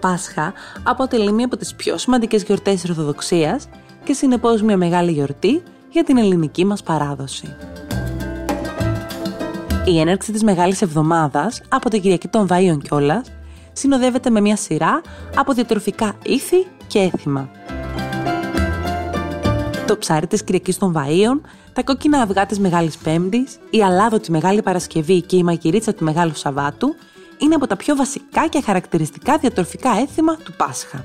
Πάσχα αποτελεί μία από τις πιο σημαντικές γιορτές της Ορθοδοξίας και συνεπώς μια μεγάλη γιορτή για την ελληνική μας παράδοση. Η έναρξη της Μεγάλης Εβδομάδας από την Κυριακή των Βαΐων κιόλας συνοδεύεται με μια σειρά από διατροφικά ήθη και έθιμα. Το ψάρι της Κυριακής των Βαΐων, τα κόκκινα αυγά της Μεγάλης Πέμπτης, η αλάδο τη Μεγάλη Παρασκευή και η μαγειρίτσα του Μεγάλου Σαββάτου είναι από τα πιο βασικά και χαρακτηριστικά διατροφικά έθιμα του Πάσχα.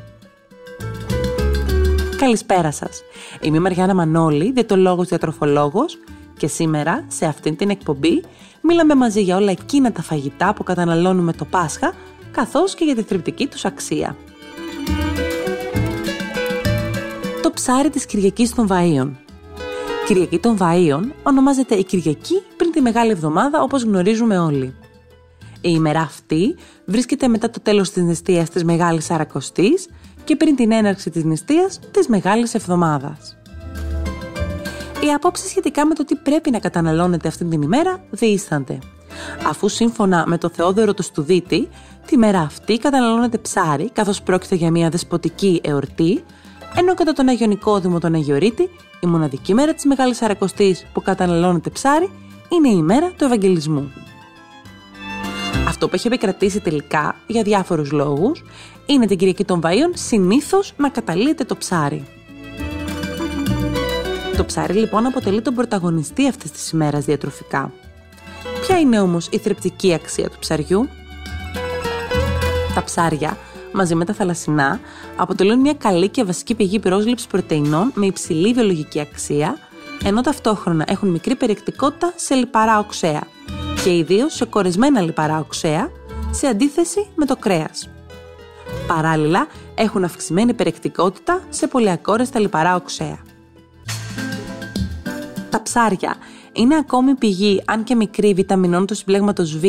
Καλησπέρα σας. Είμαι η Μαριάννα Μανώλη, διαιτολόγος διατροφολόγος και σήμερα σε αυτήν την εκπομπή μίλαμε μαζί για όλα εκείνα τα φαγητά που καταναλώνουμε το Πάσχα καθώς και για τη θρεπτική τους αξία. Το ψάρι της Κυριακής των Βαΐων Κυριακή των Βαΐων ονομάζεται η Κυριακή πριν τη Μεγάλη Εβδομάδα όπως γνωρίζουμε όλοι. Η ημέρα αυτή βρίσκεται μετά το τέλος της νηστείας της Μεγάλης Σαρακοστής και πριν την έναρξη της νηστείας της Μεγάλης Εβδομάδας. Οι απόψεις σχετικά με το τι πρέπει να καταναλώνεται αυτή την ημέρα διήστανται. Αφού σύμφωνα με το Θεόδωρο του Στουδίτη, τη μέρα αυτή καταναλώνεται ψάρι καθώς πρόκειται για μια δεσποτική εορτή, ενώ κατά τον Αγιο Νικόδημο τον Αγιορείτη, η μοναδική μέρα της Μεγάλης Σαρακοστής που καταναλώνεται ψάρι είναι η μέρα του Ευαγγελισμού. Αυτό που έχει επικρατήσει τελικά, για διάφορους λόγους, είναι την Κυριακή των Βαΐων συνήθως να καταλύεται το ψάρι. Το ψάρι λοιπόν αποτελεί τον πρωταγωνιστή αυτής της ημέρας διατροφικά. Ποια είναι όμως η θρεπτική αξία του ψαριού; Τα ψάρια, μαζί με τα θαλασσινά, αποτελούν μια καλή και βασική πηγή πρόσληψης πρωτεϊνών με υψηλή βιολογική αξία, ενώ ταυτόχρονα έχουν μικρή περιεκτικότητα σε λιπαρά οξέα και ιδίως σε κορεσμένα λιπαρά οξέα, σε αντίθεση με το κρέας. Παράλληλα, έχουν αυξημένη περιεκτικότητα σε πολυακόρεστα λιπαρά οξέα. Τα ψάρια είναι ακόμη πηγή, αν και μικρή, βιταμινών του συμπλέγματος Β,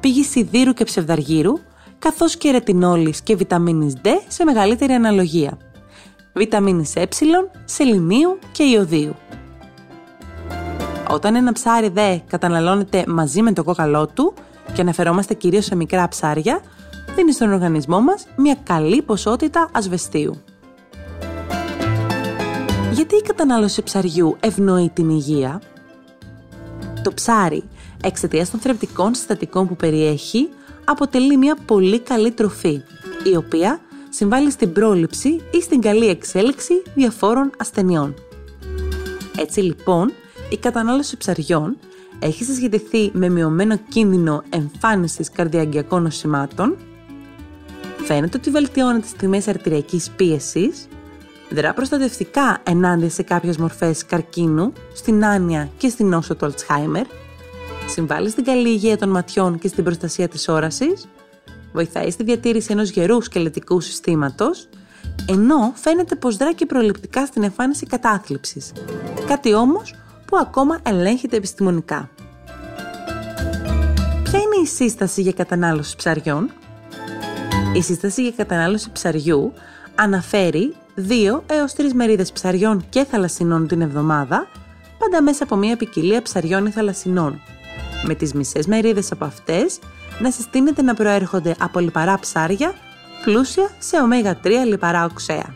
πηγή σιδήρου και ψευδαργύρου, καθώς και ρετινόλης και βιταμίνης D σε μεγαλύτερη αναλογία, βιταμίνης Ε, σεληνίου και ιωδίου. Όταν ένα ψάρι δε καταναλώνεται μαζί με το κόκαλό του, και αναφερόμαστε κυρίως σε μικρά ψάρια, δίνει στον οργανισμό μας μια καλή ποσότητα ασβεστίου. Γιατί η κατανάλωση ψαριού ευνοεί την υγεία; Το ψάρι, εξαιτίας των θρεπτικών συστατικών που περιέχει, αποτελεί μια πολύ καλή τροφή, η οποία συμβάλλει στην πρόληψη ή στην καλή εξέλιξη διαφόρων ασθενειών. Έτσι λοιπόν, η κατανάλωση ψαριών έχει συσχετηθεί με μειωμένο κίνδυνο εμφάνισης καρδιαγγειακών νοσημάτων, φαίνεται ότι βελτιώνει τις τιμές αρτηριακής πίεσης, δρά προστατευτικά ενάντια σε κάποιες μορφές καρκίνου, στην άνοια και στην νόσο του Αλτσχάιμερ, συμβάλλει στην καλή υγεία των ματιών και στην προστασία της όρασης, βοηθάει στη διατήρηση ενός γερού σκελετικού συστήματος, ενώ φαίνεται πως δρά και προληπτικά στην εμφάνιση κατάθλιψης. Κάτι όμως που ακόμα ελέγχεται επιστημονικά. Ποια είναι η σύσταση για κατανάλωση ψαριών; Η σύσταση για κατανάλωση ψαριού αναφέρει 2 έως 3 μερίδες ψαριών και θαλασσινών την εβδομάδα, πάντα μέσα από μια ποικιλία ψαριών ή θαλασσινών, με τις μισές μερίδες από αυτές να συστήνεται να προέρχονται από λιπαρά ψάρια πλούσια σε ω3 λιπαρά οξέα.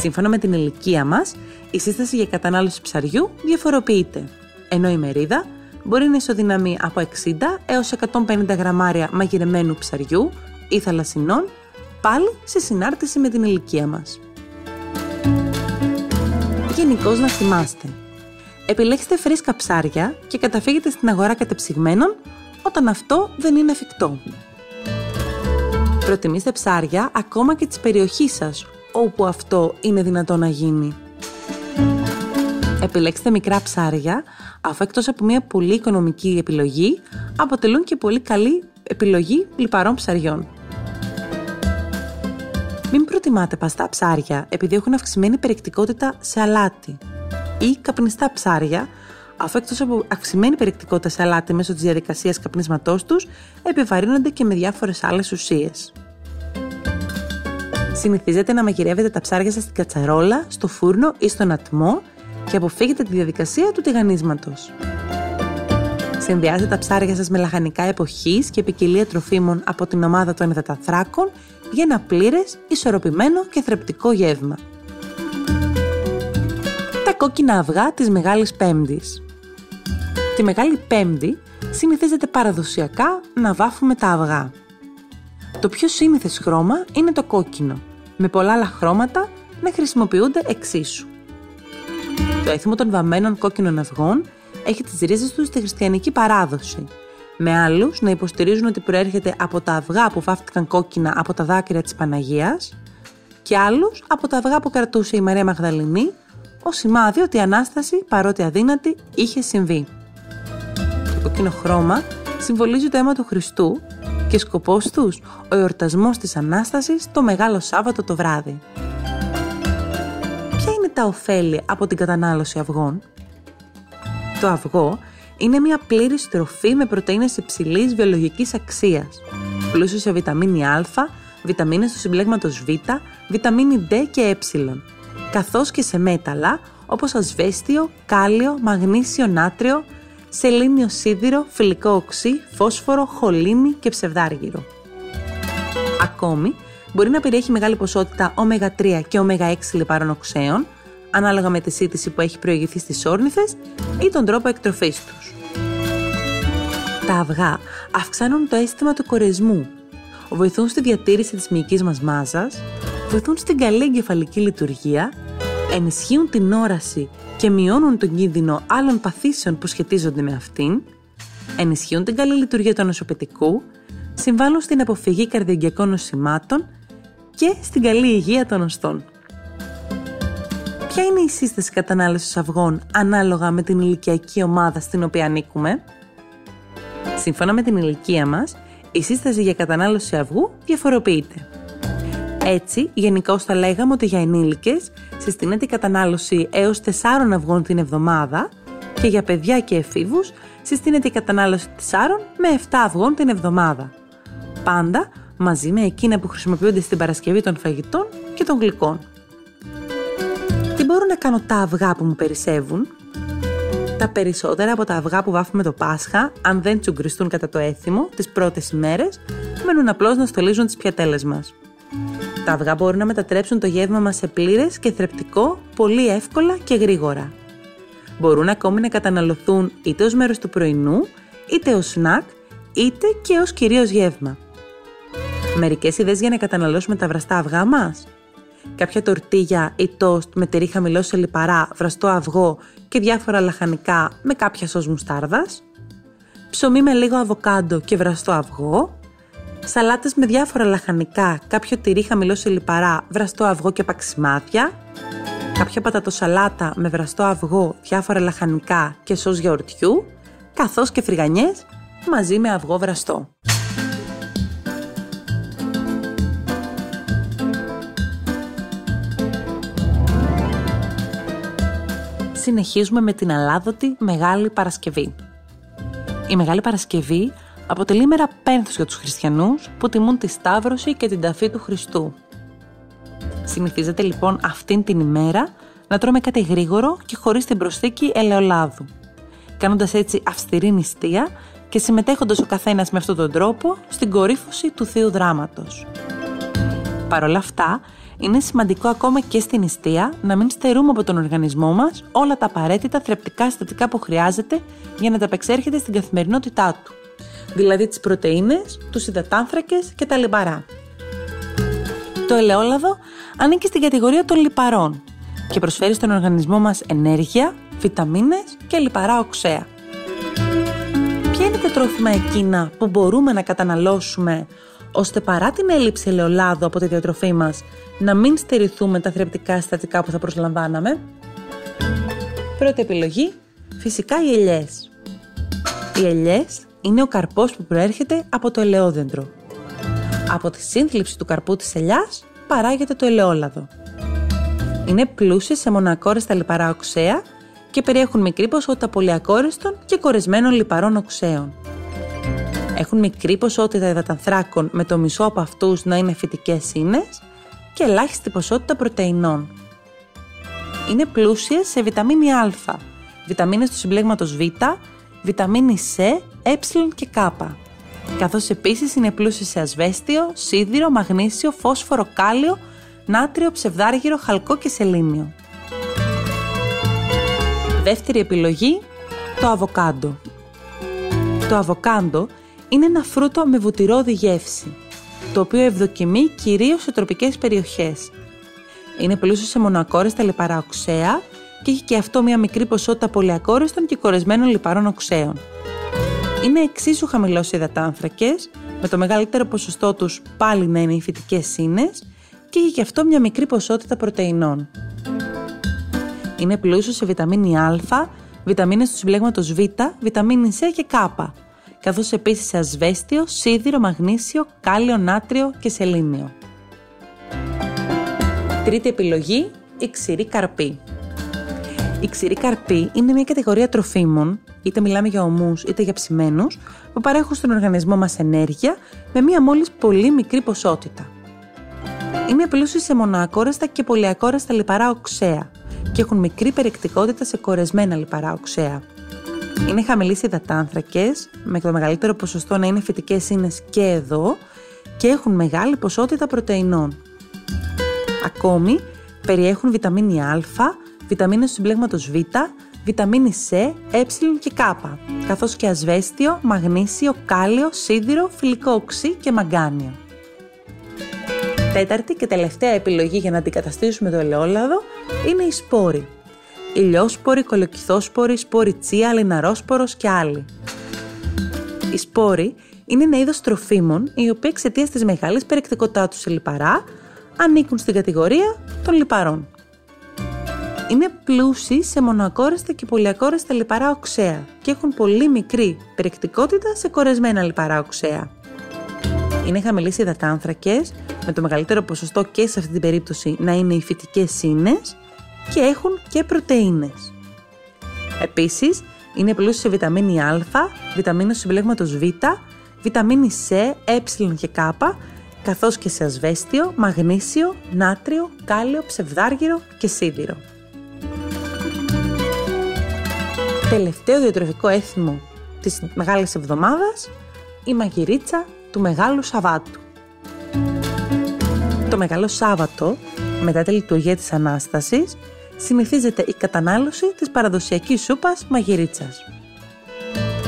Σύμφωνα με την ηλικία μας, η σύσταση για κατανάλωση ψαριού διαφοροποιείται, ενώ η μερίδα μπορεί να ισοδυναμεί από 60 έως 150 γραμμάρια μαγειρεμένου ψαριού ή θαλασσινών, πάλι σε συνάρτηση με την ηλικία μας. Γενικώς να θυμάστε, επιλέξτε φρέσκα ψάρια και καταφύγετε στην αγορά κατεψυγμένων όταν αυτό δεν είναι εφικτό. Προτιμήστε ψάρια ακόμα και της περιοχής σας, όπου αυτό είναι δυνατό να γίνει. Επιλέξτε μικρά ψάρια, αφού εκτός από μια πολύ οικονομική επιλογή, αποτελούν και πολύ καλή επιλογή λιπαρών ψαριών. προτιμάτε παστά ψάρια επειδή έχουν αυξημένη περιεκτικότητα σε αλάτι ή καπνιστά ψάρια αφού εκτός από αυξημένη περιεκτικότητα σε αλάτι μέσω της διαδικασίας καπνίσματός τους επιβαρύνονται και με διάφορες άλλες ουσίες. Συνηθίζετε να μαγειρεύετε τα ψάρια σας στην κατσαρόλα, στο φούρνο ή στον ατμό και αποφύγετε τη διαδικασία του τηγανίσματος. Συνδυάζετε τα ψάρια σας με λαχανικά εποχής και ποικιλία τροφίμων από την ομάδα των υδαταθράκων για ένα πλήρες, ισορροπημένο και θρεπτικό γεύμα. Τα κόκκινα αυγά της Μεγάλης Πέμπτης Τη Μεγάλη Πέμπτη συνηθίζεται παραδοσιακά να βάφουμε τα αυγά. Το πιο σύνηθες χρώμα είναι το κόκκινο, με πολλά άλλα χρώματα να χρησιμοποιούνται εξίσου. Το έθιμο των βαμμένων κόκκινων αυγών έχει τις ρίζες τους στη χριστιανική παράδοση, με άλλους να υποστηρίζουν ότι προέρχεται από τα αυγά που βάφτηκαν κόκκινα από τα δάκρυα της Παναγίας και άλλους από τα αυγά που κρατούσε η Μαρία Μαγδαληνή ως σημάδι ότι η Ανάσταση, παρότι αδύνατη, είχε συμβεί. Το κόκκινο χρώμα συμβολίζει το αίμα του Χριστού και σκοπός τους ο εορτασμός της Ανάστασης το Μεγάλο Σάββατο το βράδυ. Ποια είναι τα ωφέλη από την κατανάλωση αυγών; Το αυγό είναι μια πλήρης τροφή με πρωτεΐνες υψηλής βιολογικής αξίας, πλούσιο σε βιταμίνη Α, βιταμίνες του συμπλέγματος Β, βιταμίνη D και Ε, καθώς και σε μέταλλα όπως ασβέστιο, κάλιο, μαγνήσιο, νάτριο, σελήνιο σίδηρο, φιλικό οξύ, φόσφορο, χολίνη και ψευδάργυρο. Ακόμη, μπορεί να περιέχει μεγάλη ποσότητα ω3 και ω6 λιπαρών οξέων, ανάλογα με τη σύντηση που έχει προηγηθεί στις όρνηθες ή τον τρόπο εκτροφής τους. Τα αυγά αυξάνουν το αίσθημα του κορεσμού, βοηθούν στη διατήρηση της μυϊκής μας μάζας, βοηθούν στην καλή εγκεφαλική λειτουργία, ενισχύουν την όραση και μειώνουν τον κίνδυνο άλλων παθήσεων που σχετίζονται με αυτήν, ενισχύουν την καλή λειτουργία του νοσοποιητικού, συμβάλλουν στην αποφυγή καρδιαγκιακών νοσημάτων και στην καλή υγεία των οστών. Ποια είναι η σύσταση κατανάλωσης αυγών ανάλογα με την ηλικιακή ομάδα στην οποία ανήκουμε; Σύμφωνα με την ηλικία μας, η σύσταση για κατανάλωση αυγού διαφοροποιείται. Έτσι, γενικώ θα λέγαμε ότι για ενήλικες συστήνεται η κατανάλωση έως 4 αυγών την εβδομάδα και για παιδιά και εφήβους συστήνεται η κατανάλωση 4 με 7 αυγών την εβδομάδα. Πάντα μαζί με εκείνα που χρησιμοποιούνται στην Παρασκευή των φαγητών και των γλυκών. Τι μπορώ να κάνω τα αυγά που μου περισσεύουν; Τα περισσότερα από τα αυγά που βάφουμε το Πάσχα, αν δεν τσουγκριστούν κατά το έθιμο τις πρώτες ημέρες, μένουν απλώς να στολίζουν τις πιατέλες μας. Τα αυγά μπορούν να μετατρέψουν το γεύμα μας σε πλήρες και θρεπτικό πολύ εύκολα και γρήγορα. Μπορούν ακόμη να καταναλωθούν είτε ως μέρος του πρωινού, είτε ως σνακ, είτε και ως κυρίως γεύμα. Μερικές ιδέες για να καταναλώσουμε τα βραστά αυγά μας. Κάποια τορτίγια ή τόστ με τυρί χαμηλό σε λιπαρά, βραστό αυγό και διάφορα λαχανικά με κάποια σως μουστάρδας. Ψωμί με λίγο αβοκάντο και βραστό αυγό σαλάτες με διάφορα λαχανικά, κάποιο τυρί χαμηλό σε λιπαρά, βραστό αυγό και παξιμάδια, κάποια πατατοσαλάτα με βραστό αυγό, διάφορα λαχανικά και σως γιαουρτιού, καθώς και φρυγανιές μαζί με αυγό βραστό. Συνεχίζουμε με την αλάδοτη Μεγάλη Παρασκευή. Η Μεγάλη Παρασκευή αποτελεί μέρα πένθος για τους χριστιανούς που τιμούν τη Σταύρωση και την ταφή του Χριστού. Συνηθίζεται λοιπόν αυτήν την ημέρα να τρώμε κάτι γρήγορο και χωρίς την προσθήκη ελαιολάδου, κάνοντας έτσι αυστηρή νηστεία και συμμετέχοντας ο καθένας με αυτόν τον τρόπο στην κορύφωση του Θείου Δράματος. Παρ' όλα αυτά, είναι σημαντικό ακόμα και στην νηστεία να μην στερούμε από τον οργανισμό μας όλα τα απαραίτητα θρεπτικά συστατικά που χρειάζεται για να τα απεξέρχεται στην καθημερινότητά του δηλαδή τις πρωτεΐνες, τους υδατάνθρακες και τα λιπαρά. Το ελαιόλαδο ανήκει στην κατηγορία των λιπαρών και προσφέρει στον οργανισμό μας ενέργεια, βιταμίνες και λιπαρά οξέα. Ποια είναι τα τρόφιμα εκείνα που μπορούμε να καταναλώσουμε ώστε παρά την έλλειψη ελαιολάδου από τη διατροφή μας να μην στερηθούμε τα θρεπτικά συστατικά που θα προσλαμβάναμε; Πρώτη επιλογή, φυσικά οι ελιές. Οι ελιές είναι ο καρπός που προέρχεται από το ελαιόδεντρο. Από τη σύνθλιψη του καρπού της ελιάς παράγεται το ελαιόλαδο. Είναι πλούσιες σε μονακόρεστα λιπαρά οξέα και περιέχουν μικρή ποσότητα πολυακόρεστων και κορεσμένων λιπαρών οξέων. Έχουν μικρή ποσότητα υδατανθράκων με το μισό από αυτούς να είναι φυτικές ίνες και ελάχιστη ποσότητα πρωτεϊνών. Είναι πλούσιες σε βιταμίνη Α, βιταμίνες του συμπλέγματος Β, βιταμίνη C, Ε και Κ, καθώς επίσης είναι πλούσιες σε ασβέστιο, σίδηρο, μαγνήσιο, φόσφορο, κάλιο, νάτριο, ψευδάργυρο, χαλκό και σελήνιο. Δεύτερη επιλογή, το αβοκάντο. Το αβοκάντο είναι ένα φρούτο με βουτυρώδη γεύση, το οποίο ευδοκιμεί κυρίως σε τροπικές περιοχές. Είναι πλούσιο σε μονοακόρεστα λιπαρά οξέα και έχει και αυτό μια μικρή ποσότητα πολυακόρεστων και κορεσμένων λιπαρών οξέων. Είναι εξίσου χαμηλός σε υδατάνθρακες, με το μεγαλύτερο ποσοστό τους πάλι να είναι οι φυτικές σύνες και έχει και αυτό μια μικρή ποσότητα πρωτεϊνών. Είναι πλούσιο σε βιταμίνη Α, βιταμίνες του συμπλέγματος Β, βιταμίνη C και Κ, καθώς επίσης σε ασβέστιο, σίδηρο, μαγνήσιο, κάλιο, νάτριο και σελήνιο. Τρίτη επιλογή, η ξηρή καρπή. Η ξηρή καρπή είναι μια κατηγορία τροφίμων, είτε μιλάμε για ομούς είτε για ψημένους, που παρέχουν στον οργανισμό μας ενέργεια με μια μόλις πολύ μικρή ποσότητα. Είναι πλούσιοι σε μονοακόρεστα και πολυακόρεστα λιπαρά οξέα και έχουν μικρή περιεκτικότητα σε κορεσμένα λιπαρά οξέα. Είναι χαμηλής σε υδατάνθρακες, με το μεγαλύτερο ποσοστό να είναι φυτικές ίνες και εδώ και έχουν μεγάλη ποσότητα πρωτεϊνών. Ακόμη, περιέχουν βιταμίνη Α, βιταμίνες του συμπλέγματος Β, βιταμίνη C, Ε και Κ, καθώς και ασβέστιο, μαγνήσιο, κάλιο, σίδηρο, φιλικό οξύ και μαγκάνιο. Τέταρτη και τελευταία επιλογή για να αντικαταστήσουμε το ελαιόλαδο είναι οι σπόροι. Ηλιόσποροι, κολοκυθόσποροι, σπόροι τσία, λιναρόσπορος και άλλοι. Οι σπόροι είναι ένα είδος τροφίμων οι οποίοι εξαιτίας της μεγάλης περιεκτικότητάς τους σε λιπαρά ανήκουν στην κατηγορία των λιπαρών. Είναι πλούσιοι σε μονοακόρεστα και πολυακόρεστα λιπαρά οξέα και έχουν πολύ μικρή περιεκτικότητα σε κορεσμένα λιπαρά οξέα. Είναι χαμηλοί σε υδατάνθρακες, με το μεγαλύτερο ποσοστό και σε αυτή την περίπτωση να είναι οι φυτικές σύνες και έχουν και πρωτεΐνες. Επίσης, είναι πλούσιοι σε βιταμίνη Α, βιταμίνη συμπλέγματος Β, βιταμίνη C, Ε και Κ καθώς και σε ασβέστιο, μαγνήσιο, νάτριο, κάλιο, ψευδάργυρο και σίδηρο. Τελευταίο διατροφικό έθιμο της Μεγάλης Εβδομάδας, η μαγειρίτσα του Μεγάλου Σαββάτου. Το Μεγάλο Σάββατο, μετά τη λειτουργία της Ανάστασης, συνηθίζεται η κατανάλωση της παραδοσιακής σούπας μαγειρίτσας.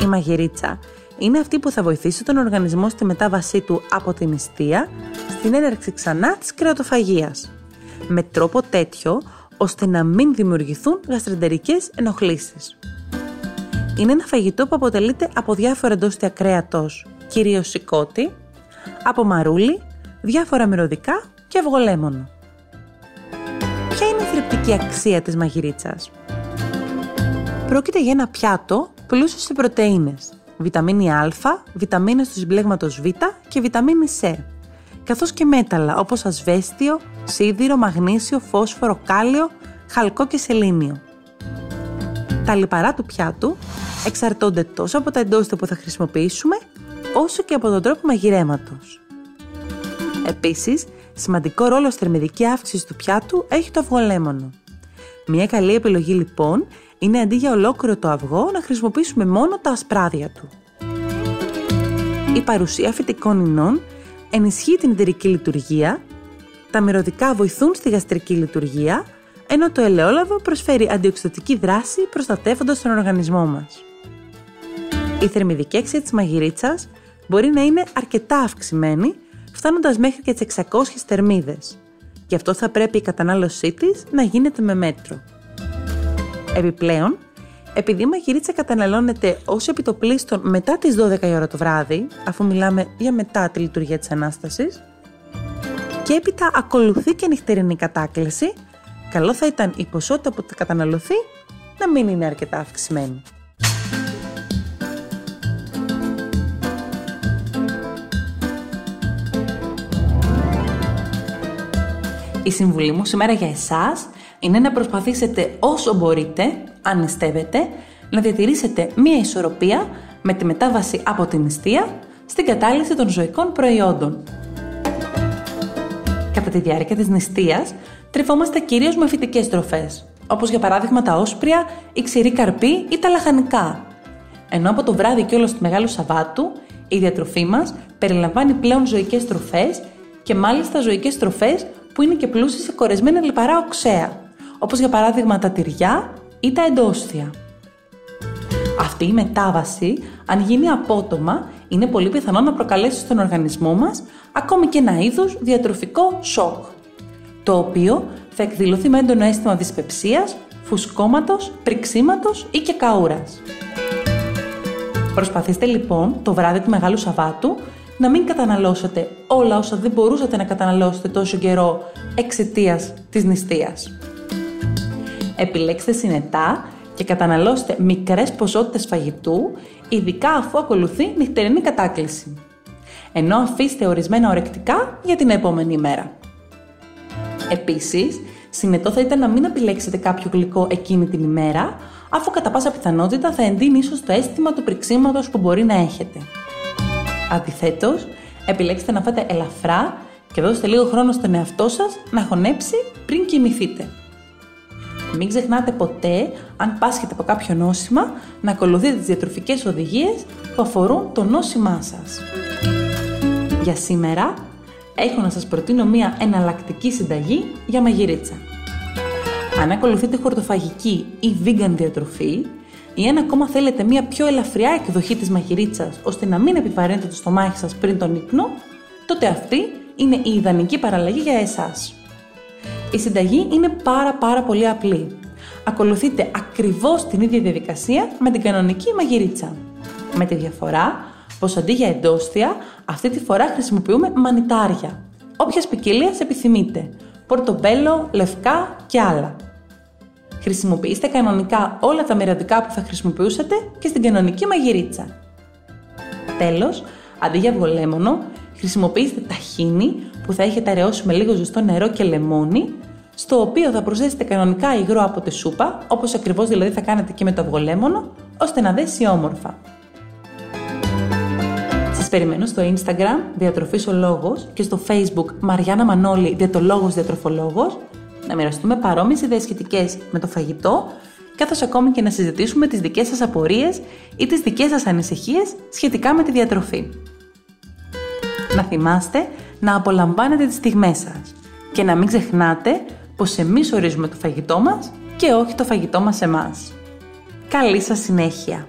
Η μαγειρίτσα είναι αυτή που θα βοηθήσει τον οργανισμό στη μετάβασή του από την νηστεία στην έναρξη ξανά της κρεατοφαγίας, με τρόπο τέτοιο ώστε να μην δημιουργηθούν γαστρεντερικές ενοχλήσεις. Είναι ένα φαγητό που αποτελείται από διάφορα εντόστια κρέατος, κυρίως σηκώτη, από μαρούλι, διάφορα μυρωδικά και αυγολέμονο. Ποια είναι η θρεπτική αξία της μαγειρίτσας; Πρόκειται για ένα πιάτο πλούσιο σε πρωτεΐνες, βιταμίνη Α, βιταμίνες του συμπλέγματος Β και βιταμίνη C, καθώς και μέταλλα όπως ασβέστιο, σίδηρο, μαγνήσιο, φόσφορο, κάλιο, χαλκό και σελήνιο. Τα λιπαρά του πιάτου εξαρτώνται τόσο από τα εντόστια που θα χρησιμοποιήσουμε, όσο και από τον τρόπο μαγειρέματος. Επίσης, σημαντικό ρόλο στη θερμιδική αύξηση του πιάτου έχει το αυγολέμονο. Μια καλή επιλογή λοιπόν είναι αντί για ολόκληρο το αυγό να χρησιμοποιήσουμε μόνο τα ασπράδια του. Η παρουσία φυτικών ινών ενισχύει την εταιρική λειτουργία, τα μυρωδικά βοηθούν στη γαστρική λειτουργία, ενώ το ελαιόλαδο προσφέρει αντιοξυδοτική δράση προστατεύοντας τον οργανισμό μας. Η θερμιδική αξία της μαγειρίτσας μπορεί να είναι αρκετά αυξημένη, φτάνοντας μέχρι και τις 600 θερμίδες. Γι' αυτό θα πρέπει η κατανάλωσή της να γίνεται με μέτρο. Επιπλέον, επειδή η μαγειρίτσα καταναλώνεται ως επιτοπλίστων μετά τις 12 η ώρα το βράδυ, αφού μιλάμε για μετά τη λειτουργία της Ανάστασης, και έπειτα ακολουθεί και νυχτερινή κατάκληση, καλό θα ήταν η ποσότητα που θα καταναλωθεί να μην είναι αρκετά αυξημένη. Η συμβουλή μου σήμερα για εσάς είναι να προσπαθήσετε όσο μπορείτε, αν νηστεύετε, να διατηρήσετε μία ισορροπία με τη μετάβαση από την νηστεία στην κατάλυση των ζωικών προϊόντων. Κατά τη διάρκεια της νηστείας, τρεφόμαστε κυρίως με φυτικές τροφές, όπως για παράδειγμα τα όσπρια, η ξηρή καρπή ή τα λαχανικά. Ενώ από το βράδυ και όλος του Μεγάλου Σαββάτου, η διατροφή μας περιλαμβάνει πλέον ζωικές τροφές και μάλιστα ζωικές τροφές που είναι και πλούσιες σε κορεσμένα λιπαρά οξέα, όπως για παράδειγμα τα τυριά ή τα εντόστια. Αυτή η μετάβαση, αν γίνει απότομα, είναι πολύ πιθανό να προκαλέσει στον οργανισμό μας ακόμη και ένα είδος διατροφικό σοκ, το οποίο θα εκδηλωθεί με έντονο αίσθημα δυσπεψίας, φουσκώματος, πριξίματος ή και καούρας. Προσπαθήστε λοιπόν το βράδυ του Μεγάλου Σαββάτου να μην καταναλώσετε όλα όσα δεν μπορούσατε να καταναλώσετε τόσο καιρό εξαιτίας της νηστείας. Επιλέξτε συνετά και καταναλώστε μικρές ποσότητες φαγητού, ειδικά αφού ακολουθεί νυχτερινή κατάκληση. Ενώ αφήστε ορισμένα ορεκτικά για την επόμενη ημέρα. Επίσης, συνετό θα ήταν να μην επιλέξετε κάποιο γλυκό εκείνη την ημέρα, αφού κατά πάσα πιθανότητα θα ενδύνει ίσως το αίσθημα του πριξίματος που μπορεί να έχετε. Αντιθέτως, επιλέξτε να φάτε ελαφρά και δώστε λίγο χρόνο στον εαυτό σας να χωνέψει πριν κοιμηθείτε. Μην ξεχνάτε ποτέ, αν πάσχετε από κάποιο νόσημα, να ακολουθείτε τις διατροφικές οδηγίες που αφορούν το νόσημά σας. Για σήμερα, έχω να σας προτείνω μία εναλλακτική συνταγή για μαγειρίτσα. Αν ακολουθείτε χορτοφαγική ή vegan διατροφή, ή αν ακόμα θέλετε μία πιο ελαφριά εκδοχή της μαγειρίτσας, ώστε να μην επιβαρύνετε το στομάχι σας πριν τον ύπνο, τότε αυτή είναι η ιδανική παραλλαγή για εσάς. Η συνταγή είναι πάρα πάρα πολύ απλή. Ακολουθείτε ακριβώς την ίδια διαδικασία με την κανονική μαγειρίτσα. Με τη διαφορά πως αντί για εντόστια, αυτή τη φορά χρησιμοποιούμε μανιτάρια. Όποια ποικιλία επιθυμείτε. Πορτομπέλο, λευκά και άλλα. Χρησιμοποιήστε κανονικά όλα τα μυρωδικά που θα χρησιμοποιούσατε και στην κανονική μαγειρίτσα. Τέλος, αντί για αυγολέμονο, χρησιμοποιήστε ταχίνι που θα έχετε αραιώσει με λίγο ζεστό νερό και λεμόνι, στο οποίο θα προσθέσετε κανονικά υγρό από τη σούπα, όπως ακριβώς δηλαδή θα κάνετε και με το αυγολέμονο, ώστε να δέσει όμορφα. Σας περιμένω στο Instagram Διατροφής ο Λόγος και στο Facebook Μαριάννα Μανώλη Διατολόγος Διατροφολόγος να μοιραστούμε παρόμοιες ιδέες σχετικές με το φαγητό, καθώς ακόμη και να συζητήσουμε τις δικές σας απορίες ή τις δικές σας ανησυχίες σχετικά με τη διατροφή. Να θυμάστε να απολαμβάνετε τις στιγμές σας και να μην ξεχνάτε πως εμείς ορίζουμε το φαγητό μας και όχι το φαγητό μας εμάς. Καλή σας συνέχεια!